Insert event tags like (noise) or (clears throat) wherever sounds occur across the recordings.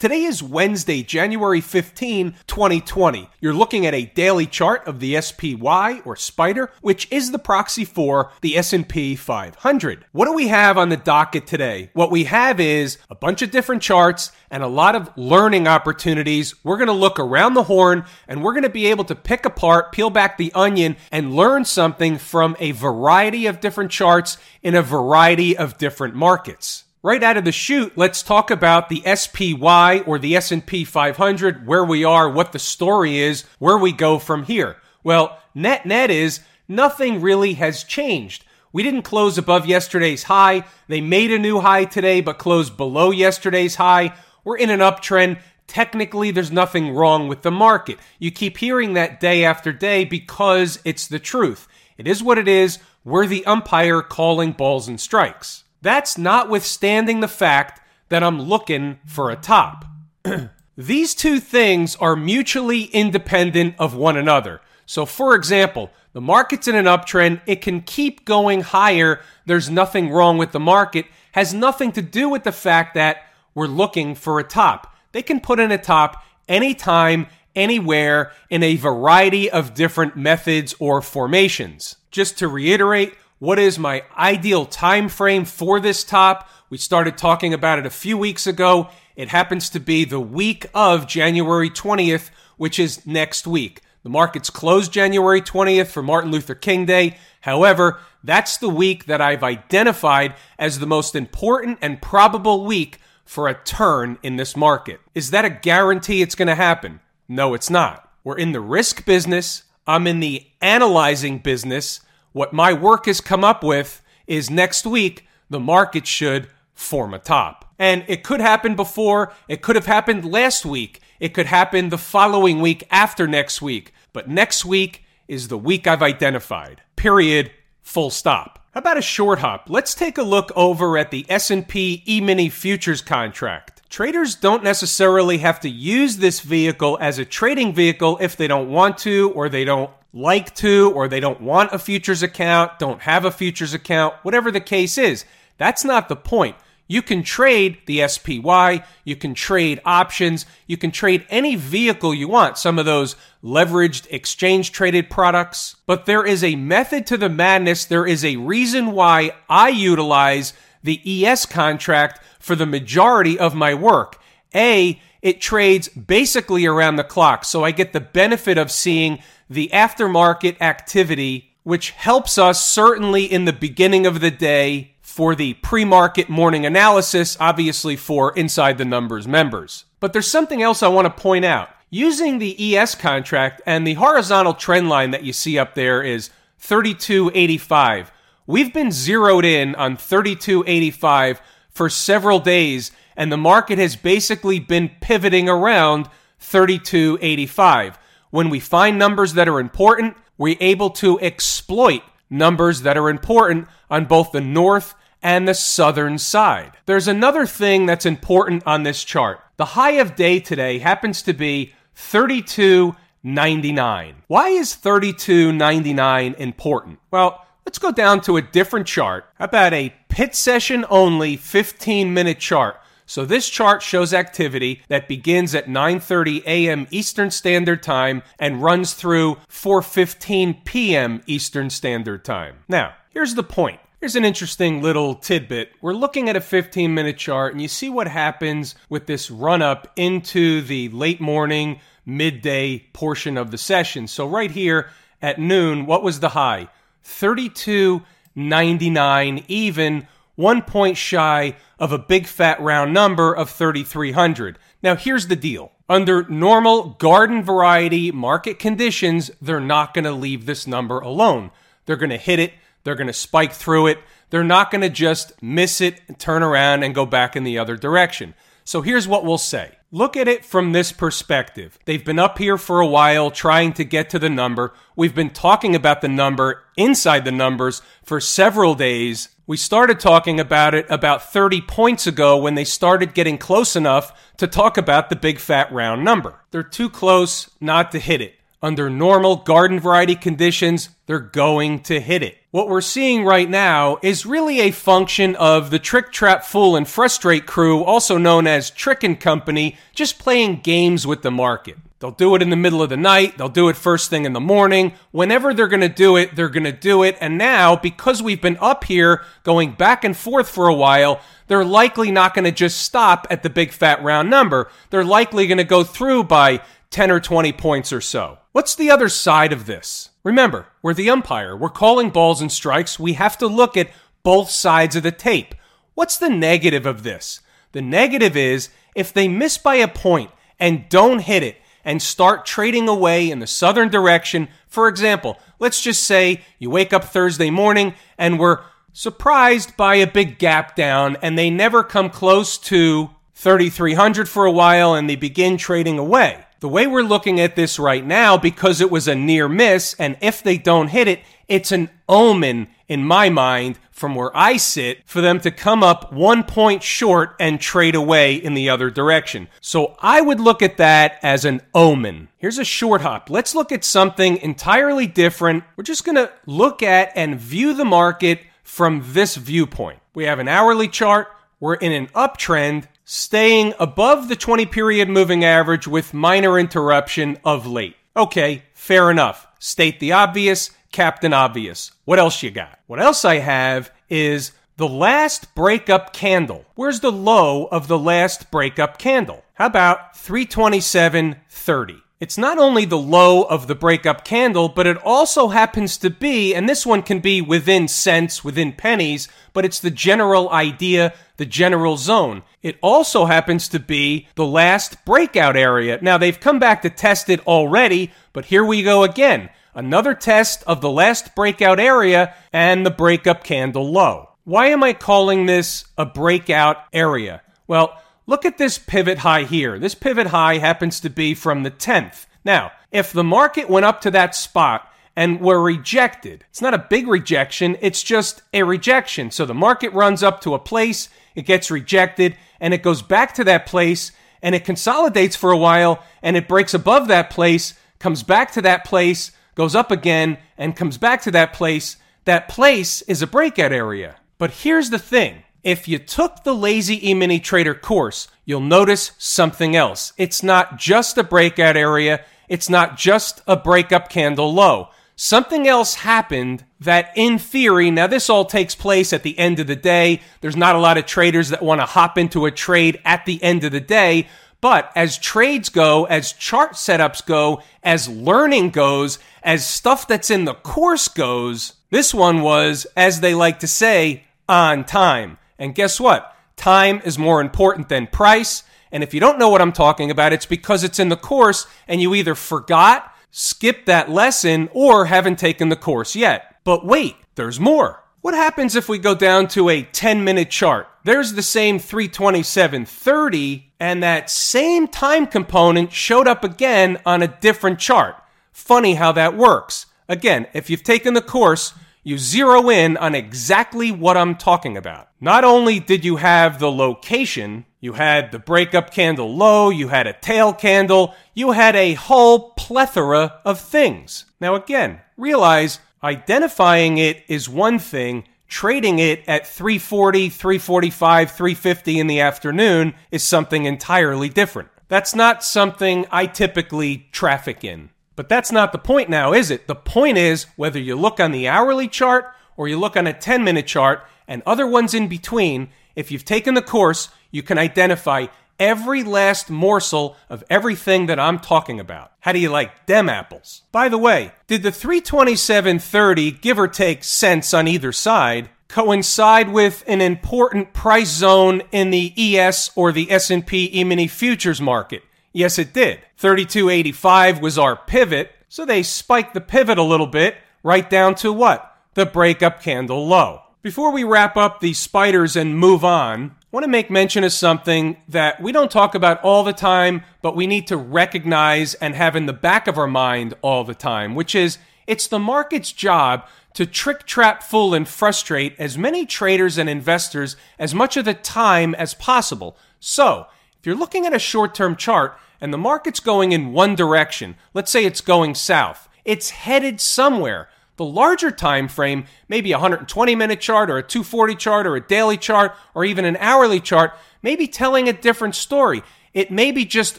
Today is Wednesday, January 15, 2020. You're looking at a daily chart of the SPY or Spider, which is the proxy for the S&P 500. What do we have on the docket today? What we have is a bunch of different charts and a lot of learning opportunities. We're going to look around the horn and we're going to be able to pick apart, peel back the onion and learn something from a variety of different charts in a variety of different markets. Right out of the chute, let's talk about the SPY or the S&P 500, where we are, what the story is, where we go from here. Well, net net is nothing really has changed. We didn't close above yesterday's high. They made a new high today, but closed below yesterday's high. We're in an uptrend. Technically, there's nothing wrong with the market. You keep hearing that day after day because it's the truth. It is what it is. We're the umpire calling balls and strikes. That's notwithstanding the fact that I'm looking for a top. (clears throat) These two things are mutually independent of one another. So, for example, the market's in an uptrend, it can keep going higher. There's nothing wrong with the market, has nothing to do with the fact that we're looking for a top. They can put in a top anytime, anywhere, in a variety of different methods or formations. Just to reiterate, what is my ideal time frame for this top? We started talking about it a few weeks ago. It happens to be the week of January 20th, which is next week. The markets closed January 20th for Martin Luther King Day. However, that's the week that I've identified as the most important and probable week for a turn in this market. Is that a guarantee it's going to happen? No, it's not. We're in the risk business. I'm in the analyzing business. What my work has come up with is next week, the market should form a top. And it could happen before, it could have happened last week, it could happen the following week after next week. But next week is the week I've identified. Period. Full stop. How about a short hop? Let's take a look over at the S&P E-mini futures contract. Traders don't necessarily have to use this vehicle as a trading vehicle if they don't want to or they don't like to or they don't want a futures account, don't have a futures account, whatever the case is. That's not the point. You can trade the SPY, you can trade options, you can trade any vehicle you want, some of those leveraged exchange traded products. But there is a method to the madness. There is a reason why I utilize the ES contract for the majority of my work. A, it trades basically around the clock, so I get the benefit of seeing the aftermarket activity, which helps us certainly in the beginning of the day for the pre market morning analysis, obviously for Inside the Numbers members. But there's something else I want to point out. Using the ES contract and the horizontal trend line that you see up there is 3285. We've been zeroed in on 3285 for several days, and the market has basically been pivoting around 3285. When we find numbers that are important, we're able to exploit numbers that are important on both the north and the southern side. There's another thing that's important on this chart. The high of day today happens to be 32.99. Why is 32.99 important? Well, let's go down to a different chart. How about a pit session only 15 minute chart? So this chart shows activity that begins at 9:30 a.m. Eastern Standard Time and runs through 4:15 p.m. Eastern Standard Time. Now, here's the point. Here's an interesting little tidbit. We're looking at a 15 minute chart, and you see what happens with this run up into the late morning, midday portion of the session. So, right here at noon, what was the high? 32.99 even one point shy of a big fat round number of 3,300. Now, here's the deal. Under normal garden variety market conditions, they're not going to leave this number alone. They're going to hit it, they're going to spike through it, they're not going to just miss it, turn around, and go back in the other direction. So here's what we'll say. Look at it from this perspective. They've been up here for a while trying to get to the number. We've been talking about the number inside the numbers for several days We started talking about it about 30 points ago when they started getting close enough to talk about the big fat round number. They're too close not to hit it. Under normal garden variety conditions, they're going to hit it. What we're seeing right now is really a function of the Trick Trap Fool and Frustrate crew, also known as Trick and Company, just playing games with the market. They'll do it in the middle of the night. They'll do it first thing in the morning. Whenever they're going to do it, they're going to do it. And now, because we've been up here going back and forth for a while, they're likely not going to just stop at the big fat round number. They're likely going to go through by 10 or 20 points or so. What's the other side of this? Remember, we're the umpire. We're calling balls and strikes. We have to look at both sides of the tape. What's the negative of this? The negative is if they miss by a point and don't hit it and start trading away in the southern direction, for example, let's just say you wake up Thursday morning and we're surprised by a big gap down and they never come close to 3,300 for a while and they begin trading away. The way we're looking at this right now, because it was a near miss, and if they don't hit it, it's an omen in my mind from where I sit for them to come up one point short and trade away in the other direction. So I would look at that as an omen. Here's a short hop. Let's look at something entirely different. We're just going to look at and view the market from this viewpoint. We have an hourly chart. We're in an uptrend staying above the 20 period moving average with minor interruption of late. Okay, fair enough. State the obvious, Captain Obvious. What else you got? What else I have is the last breakup candle. Where's the low of the last breakup candle? How about 327.30? It's not only the low of the breakup candle, but it also happens to be, and this one can be within cents, within pennies, but it's the general idea, the general zone. It also happens to be the last breakout area. Now, they've come back to test it already, but here we go again. Another test of the last breakout area and the breakup candle low. Why am I calling this a breakout area? Well, Look at this pivot high here. This pivot high happens to be from the 10th. Now, if the market went up to that spot and were rejected, it's not a big rejection, it's just a rejection. So the market runs up to a place, it gets rejected, and it goes back to that place and it consolidates for a while and it breaks above that place, comes back to that place, goes up again, and comes back to that place. That place is a breakout area. But here's the thing if you took the Lazy E-mini Trader course, you'll notice something else. It's not just a breakout area. It's not just a breakup candle low. Something else happened that in theory, now this all takes place at the end of the day. There's not a lot of traders that want to hop into a trade at the end of the day. But as trades go, as chart setups go, as learning goes, as stuff that's in the course goes, this one was, as they like to say, on time. And guess what? Time is more important than price. And if you don't know what I'm talking about, it's because it's in the course and you either forgot, skipped that lesson, or haven't taken the course yet. But wait, there's more. What happens if we go down to a 10 minute chart? There's the same 327.30, and that same time component showed up again on a different chart. Funny how that works. Again, if you've taken the course, you zero in on exactly what I'm talking about. Not only did you have the location, you had the breakup candle low, you had a tail candle, you had a whole plethora of things. Now, again, realize identifying it is one thing, trading it at 340, 345, 350 in the afternoon is something entirely different. That's not something I typically traffic in. But that's not the point now, is it? The point is whether you look on the hourly chart or you look on a 10 minute chart and other ones in between, if you've taken the course, you can identify every last morsel of everything that I'm talking about. How do you like dem apples? By the way, did the 327.30 give or take cents on either side coincide with an important price zone in the ES or the S&P E-mini futures market? Yes, it did. 3285 was our pivot, so they spiked the pivot a little bit, right down to what? The breakup candle low. Before we wrap up the spiders and move on, I want to make mention of something that we don't talk about all the time, but we need to recognize and have in the back of our mind all the time, which is it's the market's job to trick, trap, fool, and frustrate as many traders and investors as much of the time as possible. So, if you're looking at a short term chart and the market's going in one direction, let's say it's going south, it's headed somewhere. The larger time frame, maybe a 120 minute chart or a 240 chart or a daily chart or even an hourly chart, may be telling a different story. It may be just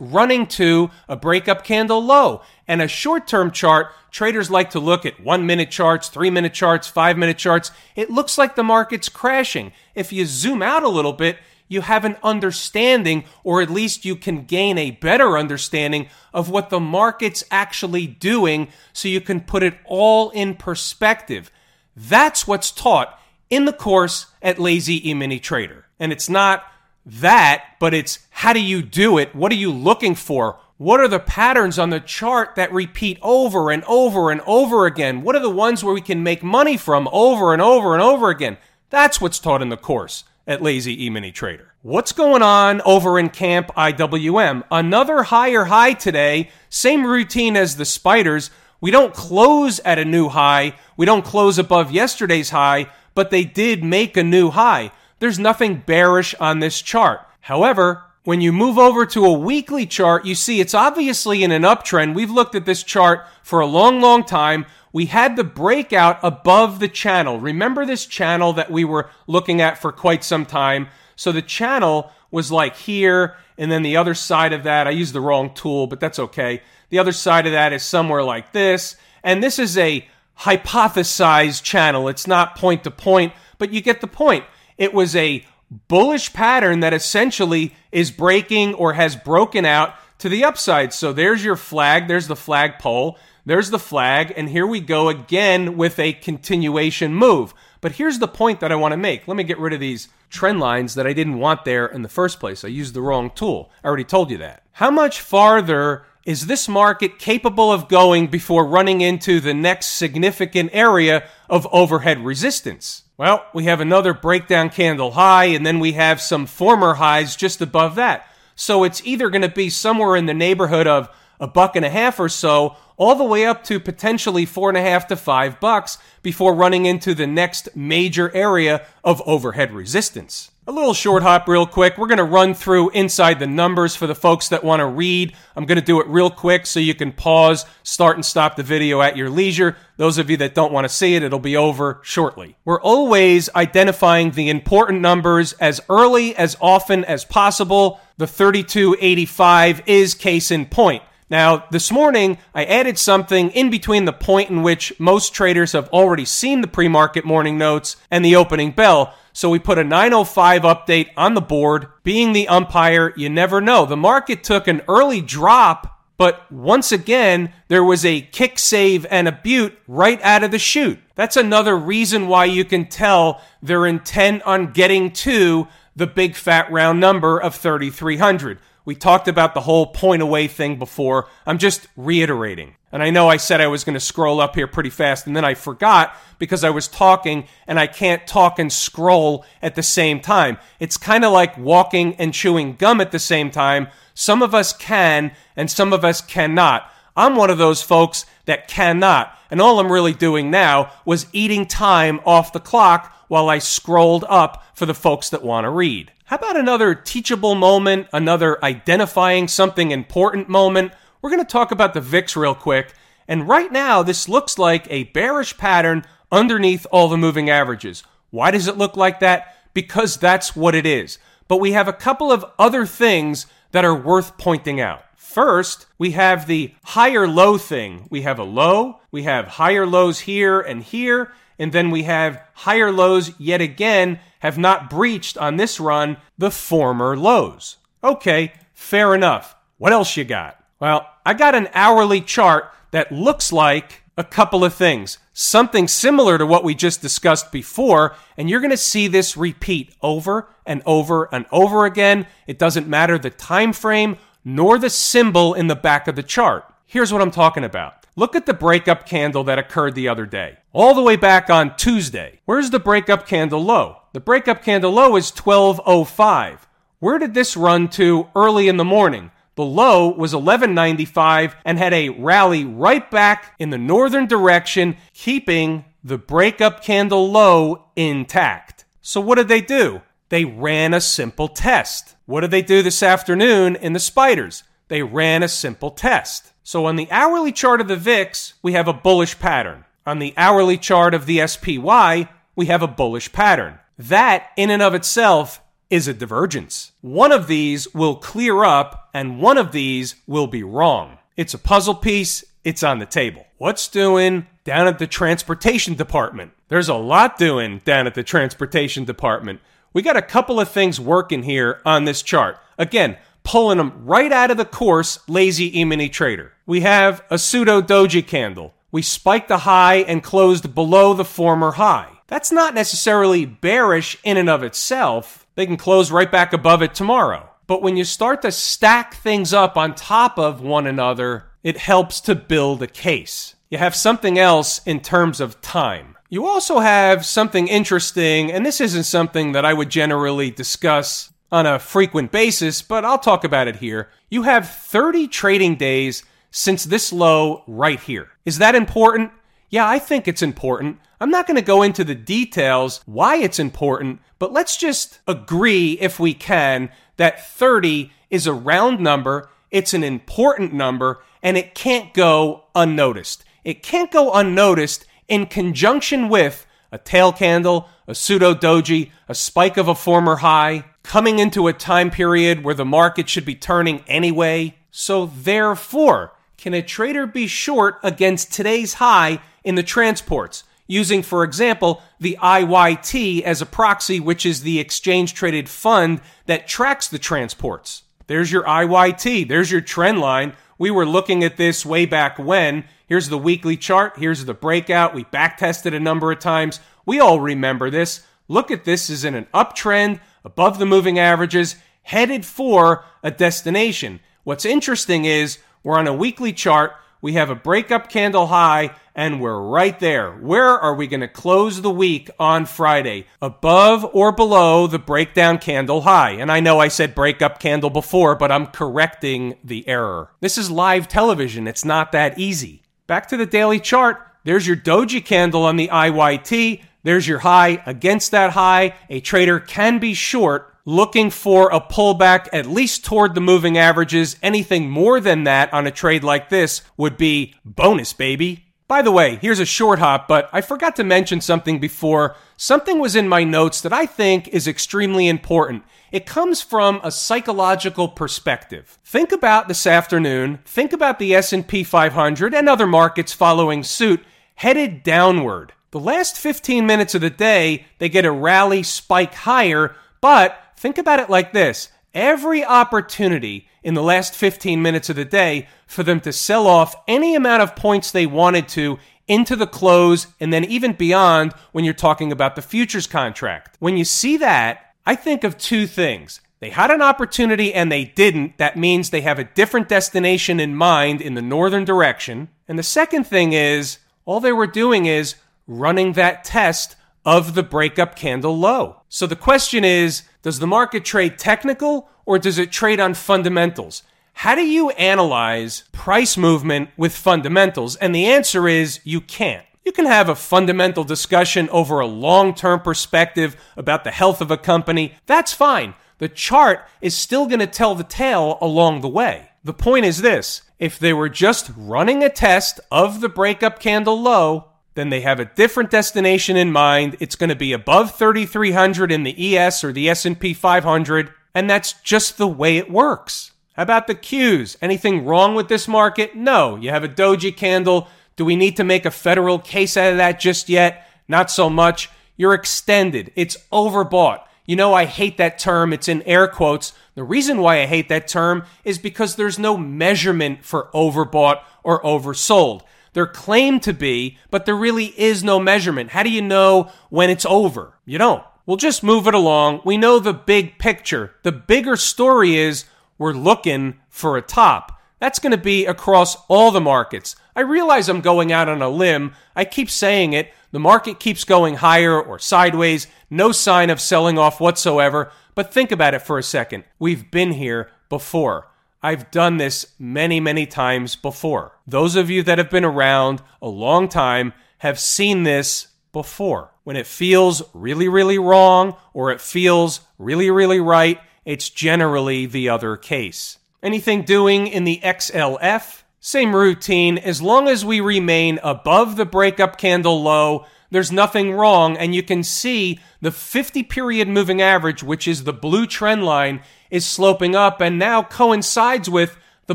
running to a breakup candle low. And a short term chart, traders like to look at one minute charts, three minute charts, five minute charts. It looks like the market's crashing. If you zoom out a little bit, you have an understanding, or at least you can gain a better understanding of what the market's actually doing so you can put it all in perspective. That's what's taught in the course at Lazy E-mini Trader. And it's not that, but it's how do you do it? What are you looking for? What are the patterns on the chart that repeat over and over and over again? What are the ones where we can make money from over and over and over again? That's what's taught in the course at Lazy E-mini Trader. What's going on over in Camp IWM? Another higher high today, same routine as the spiders. We don't close at a new high. We don't close above yesterday's high, but they did make a new high. There's nothing bearish on this chart. However, when you move over to a weekly chart, you see it's obviously in an uptrend. We've looked at this chart for a long, long time we had the breakout above the channel. Remember this channel that we were looking at for quite some time? So the channel was like here, and then the other side of that, I used the wrong tool, but that's okay. The other side of that is somewhere like this. And this is a hypothesized channel. It's not point to point, but you get the point. It was a bullish pattern that essentially is breaking or has broken out to the upside. So there's your flag, there's the flag pole. There's the flag, and here we go again with a continuation move. But here's the point that I want to make. Let me get rid of these trend lines that I didn't want there in the first place. I used the wrong tool. I already told you that. How much farther is this market capable of going before running into the next significant area of overhead resistance? Well, we have another breakdown candle high, and then we have some former highs just above that. So it's either going to be somewhere in the neighborhood of a buck and a half or so, all the way up to potentially four and a half to five bucks before running into the next major area of overhead resistance. A little short hop, real quick. We're going to run through inside the numbers for the folks that want to read. I'm going to do it real quick so you can pause, start, and stop the video at your leisure. Those of you that don't want to see it, it'll be over shortly. We're always identifying the important numbers as early, as often as possible. The 3285 is case in point. Now, this morning, I added something in between the point in which most traders have already seen the pre market morning notes and the opening bell. So we put a 905 update on the board. Being the umpire, you never know. The market took an early drop, but once again, there was a kick save and a beaut right out of the chute. That's another reason why you can tell they're intent on getting to the big fat round number of 3,300. We talked about the whole point away thing before. I'm just reiterating. And I know I said I was going to scroll up here pretty fast, and then I forgot because I was talking and I can't talk and scroll at the same time. It's kind of like walking and chewing gum at the same time. Some of us can, and some of us cannot. I'm one of those folks that cannot. And all I'm really doing now was eating time off the clock while I scrolled up for the folks that want to read. How about another teachable moment, another identifying something important moment? We're going to talk about the VIX real quick. And right now, this looks like a bearish pattern underneath all the moving averages. Why does it look like that? Because that's what it is. But we have a couple of other things that are worth pointing out. First, we have the higher low thing. We have a low, we have higher lows here and here, and then we have higher lows yet again have not breached on this run the former lows. Okay, fair enough. What else you got? Well, I got an hourly chart that looks like a couple of things. Something similar to what we just discussed before, and you're going to see this repeat over and over and over again. It doesn't matter the time frame nor the symbol in the back of the chart. Here's what I'm talking about. Look at the breakup candle that occurred the other day. All the way back on Tuesday. Where's the breakup candle low? The breakup candle low is 1205. Where did this run to early in the morning? The low was 1195 and had a rally right back in the northern direction, keeping the breakup candle low intact. So what did they do? They ran a simple test. What did they do this afternoon in the spiders? They ran a simple test. So on the hourly chart of the VIX, we have a bullish pattern. On the hourly chart of the SPY, we have a bullish pattern. That, in and of itself, is a divergence. One of these will clear up, and one of these will be wrong. It's a puzzle piece, it's on the table. What's doing down at the transportation department? There's a lot doing down at the transportation department. We got a couple of things working here on this chart. Again, pulling them right out of the course, lazy e-mini trader. We have a pseudo doji candle. We spiked the high and closed below the former high. That's not necessarily bearish in and of itself. They can close right back above it tomorrow. But when you start to stack things up on top of one another, it helps to build a case. You have something else in terms of time. You also have something interesting, and this isn't something that I would generally discuss on a frequent basis, but I'll talk about it here. You have 30 trading days since this low right here. Is that important? Yeah, I think it's important. I'm not going to go into the details why it's important, but let's just agree, if we can, that 30 is a round number, it's an important number, and it can't go unnoticed. It can't go unnoticed in conjunction with a tail candle, a pseudo doji, a spike of a former high, coming into a time period where the market should be turning anyway. So, therefore, can a trader be short against today's high in the transports? Using, for example, the IYT as a proxy, which is the exchange traded fund that tracks the transports. There's your IYT, there's your trend line. We were looking at this way back when. Here's the weekly chart, here's the breakout. We backtested a number of times. We all remember this. Look at this as in an uptrend above the moving averages, headed for a destination. What's interesting is we're on a weekly chart. We have a breakup candle high and we're right there. Where are we going to close the week on Friday? Above or below the breakdown candle high? And I know I said breakup candle before, but I'm correcting the error. This is live television. It's not that easy. Back to the daily chart. There's your doji candle on the IYT. There's your high. Against that high, a trader can be short looking for a pullback at least toward the moving averages. Anything more than that on a trade like this would be bonus, baby. By the way, here's a short hop, but I forgot to mention something before. Something was in my notes that I think is extremely important. It comes from a psychological perspective. Think about this afternoon, think about the S&P 500 and other markets following suit headed downward. The last 15 minutes of the day, they get a rally spike higher, but think about it like this every opportunity in the last 15 minutes of the day for them to sell off any amount of points they wanted to into the close and then even beyond when you're talking about the futures contract. When you see that, I think of two things. They had an opportunity and they didn't. That means they have a different destination in mind in the northern direction. And the second thing is, all they were doing is running that test of the breakup candle low. So the question is does the market trade technical or does it trade on fundamentals? How do you analyze price movement with fundamentals? And the answer is you can't. You can have a fundamental discussion over a long term perspective about the health of a company. That's fine. The chart is still going to tell the tale along the way. The point is this if they were just running a test of the breakup candle low, then they have a different destination in mind. It's going to be above 3300 in the ES or the S&P 500, and that's just the way it works. How about the Qs? Anything wrong with this market? No. You have a doji candle. Do we need to make a federal case out of that just yet? Not so much. You're extended. It's overbought. You know, I hate that term. It's in air quotes. The reason why I hate that term is because there's no measurement for overbought or oversold. There claimed to be, but there really is no measurement. How do you know when it's over? You don't. We'll just move it along. We know the big picture. The bigger story is we're looking for a top. That's going to be across all the markets. I realize I'm going out on a limb. I keep saying it. The market keeps going higher or sideways. No sign of selling off whatsoever. But think about it for a second. We've been here before. I've done this many, many times before. Those of you that have been around a long time have seen this before. When it feels really, really wrong or it feels really, really right, it's generally the other case. Anything doing in the XLF? Same routine. As long as we remain above the breakup candle low, there's nothing wrong. And you can see the 50 period moving average, which is the blue trend line, is sloping up and now coincides with the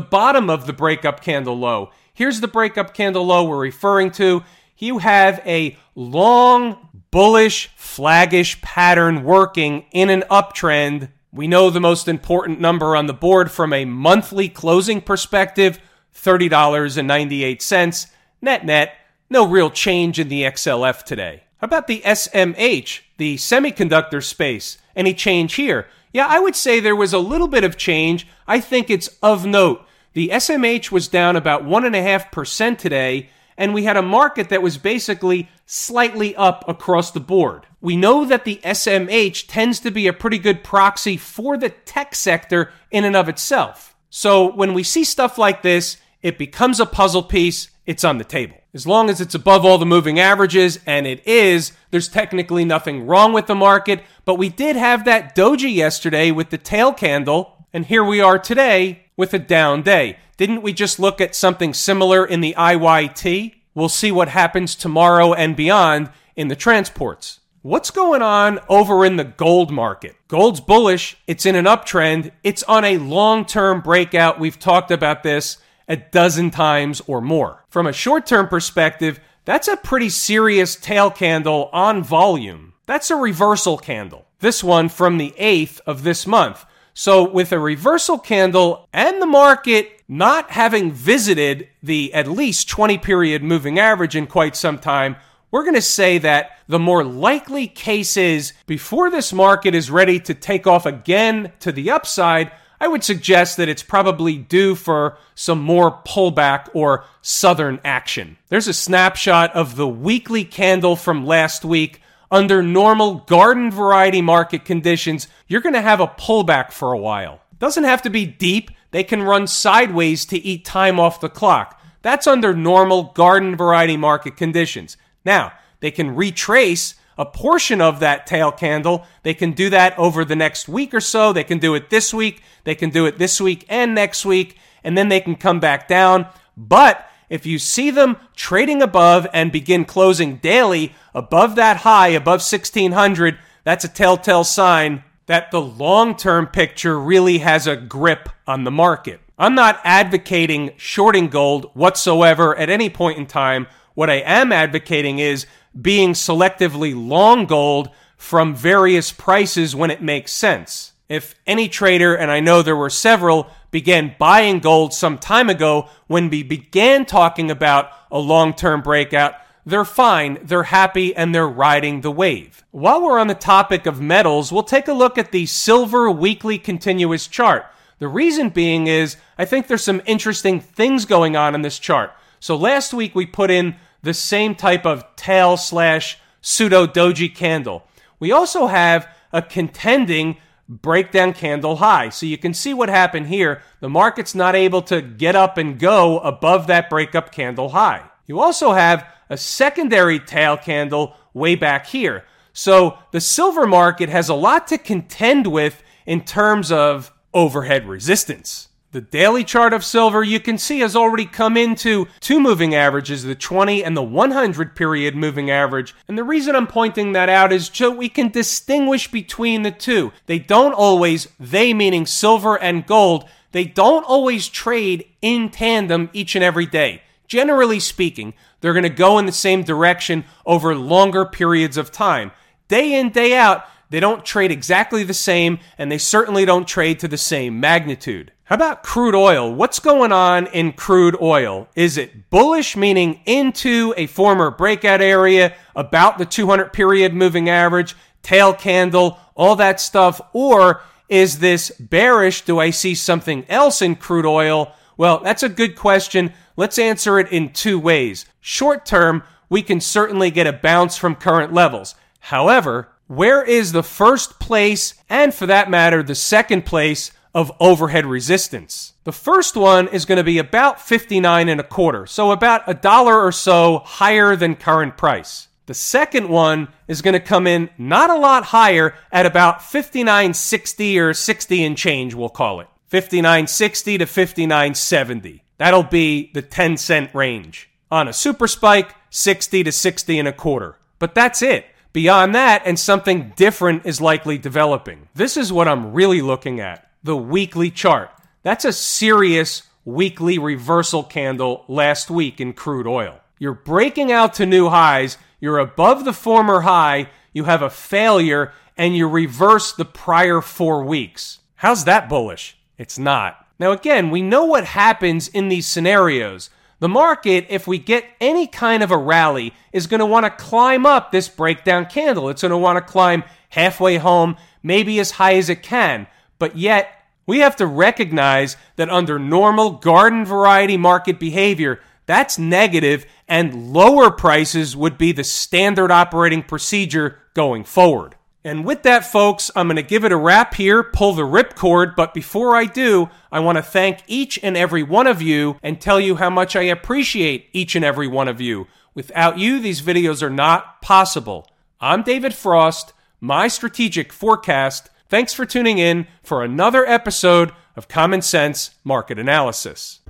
bottom of the breakup candle low. Here's the breakup candle low we're referring to. You have a long, bullish, flaggish pattern working in an uptrend. We know the most important number on the board from a monthly closing perspective $30.98. Net net, no real change in the XLF today. How about the SMH, the semiconductor space? Any change here? Yeah, I would say there was a little bit of change. I think it's of note. The SMH was down about 1.5% today, and we had a market that was basically slightly up across the board. We know that the SMH tends to be a pretty good proxy for the tech sector in and of itself. So when we see stuff like this, it becomes a puzzle piece, it's on the table. As long as it's above all the moving averages, and it is, there's technically nothing wrong with the market. But we did have that doji yesterday with the tail candle, and here we are today with a down day. Didn't we just look at something similar in the IYT? We'll see what happens tomorrow and beyond in the transports. What's going on over in the gold market? Gold's bullish. It's in an uptrend. It's on a long term breakout. We've talked about this a dozen times or more. From a short term perspective, that's a pretty serious tail candle on volume. That's a reversal candle. This one from the 8th of this month. So, with a reversal candle and the market not having visited the at least 20 period moving average in quite some time, we're going to say that the more likely case is before this market is ready to take off again to the upside, I would suggest that it's probably due for some more pullback or southern action. There's a snapshot of the weekly candle from last week. Under normal garden variety market conditions, you're going to have a pullback for a while. Doesn't have to be deep. They can run sideways to eat time off the clock. That's under normal garden variety market conditions. Now, they can retrace a portion of that tail candle. They can do that over the next week or so. They can do it this week. They can do it this week and next week, and then they can come back down. But if you see them trading above and begin closing daily above that high, above 1600, that's a telltale sign that the long term picture really has a grip on the market. I'm not advocating shorting gold whatsoever at any point in time. What I am advocating is being selectively long gold from various prices when it makes sense. If any trader, and I know there were several, began buying gold some time ago when we began talking about a long term breakout, they're fine, they're happy, and they're riding the wave. While we're on the topic of metals, we'll take a look at the silver weekly continuous chart. The reason being is I think there's some interesting things going on in this chart. So last week we put in the same type of tail slash pseudo doji candle. We also have a contending breakdown candle high. So you can see what happened here. The market's not able to get up and go above that breakup candle high. You also have a secondary tail candle way back here. So the silver market has a lot to contend with in terms of overhead resistance. The daily chart of silver you can see has already come into two moving averages, the 20 and the 100 period moving average. And the reason I'm pointing that out is so we can distinguish between the two. They don't always, they meaning silver and gold, they don't always trade in tandem each and every day. Generally speaking, they're going to go in the same direction over longer periods of time. Day in, day out, they don't trade exactly the same, and they certainly don't trade to the same magnitude. How about crude oil? What's going on in crude oil? Is it bullish, meaning into a former breakout area, about the 200 period moving average, tail candle, all that stuff? Or is this bearish? Do I see something else in crude oil? Well, that's a good question. Let's answer it in two ways. Short term, we can certainly get a bounce from current levels. However, where is the first place, and for that matter, the second place of overhead resistance. The first one is going to be about 59 and a quarter, so about a dollar or so higher than current price. The second one is going to come in not a lot higher at about 59.60 or 60 and change, we'll call it. 59.60 to 59.70. That'll be the 10 cent range. On a super spike, 60 to 60 and a quarter. But that's it. Beyond that, and something different is likely developing. This is what I'm really looking at the weekly chart. That's a serious weekly reversal candle last week in crude oil. You're breaking out to new highs, you're above the former high, you have a failure, and you reverse the prior four weeks. How's that bullish? It's not. Now, again, we know what happens in these scenarios. The market, if we get any kind of a rally, is going to want to climb up this breakdown candle. It's going to want to climb halfway home, maybe as high as it can. But yet, we have to recognize that under normal garden variety market behavior, that's negative, and lower prices would be the standard operating procedure going forward. And with that, folks, I'm going to give it a wrap here, pull the ripcord. But before I do, I want to thank each and every one of you and tell you how much I appreciate each and every one of you. Without you, these videos are not possible. I'm David Frost, my strategic forecast. Thanks for tuning in for another episode of Common Sense Market Analysis.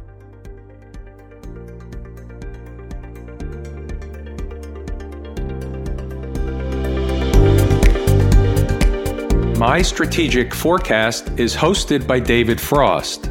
My Strategic Forecast is hosted by David Frost.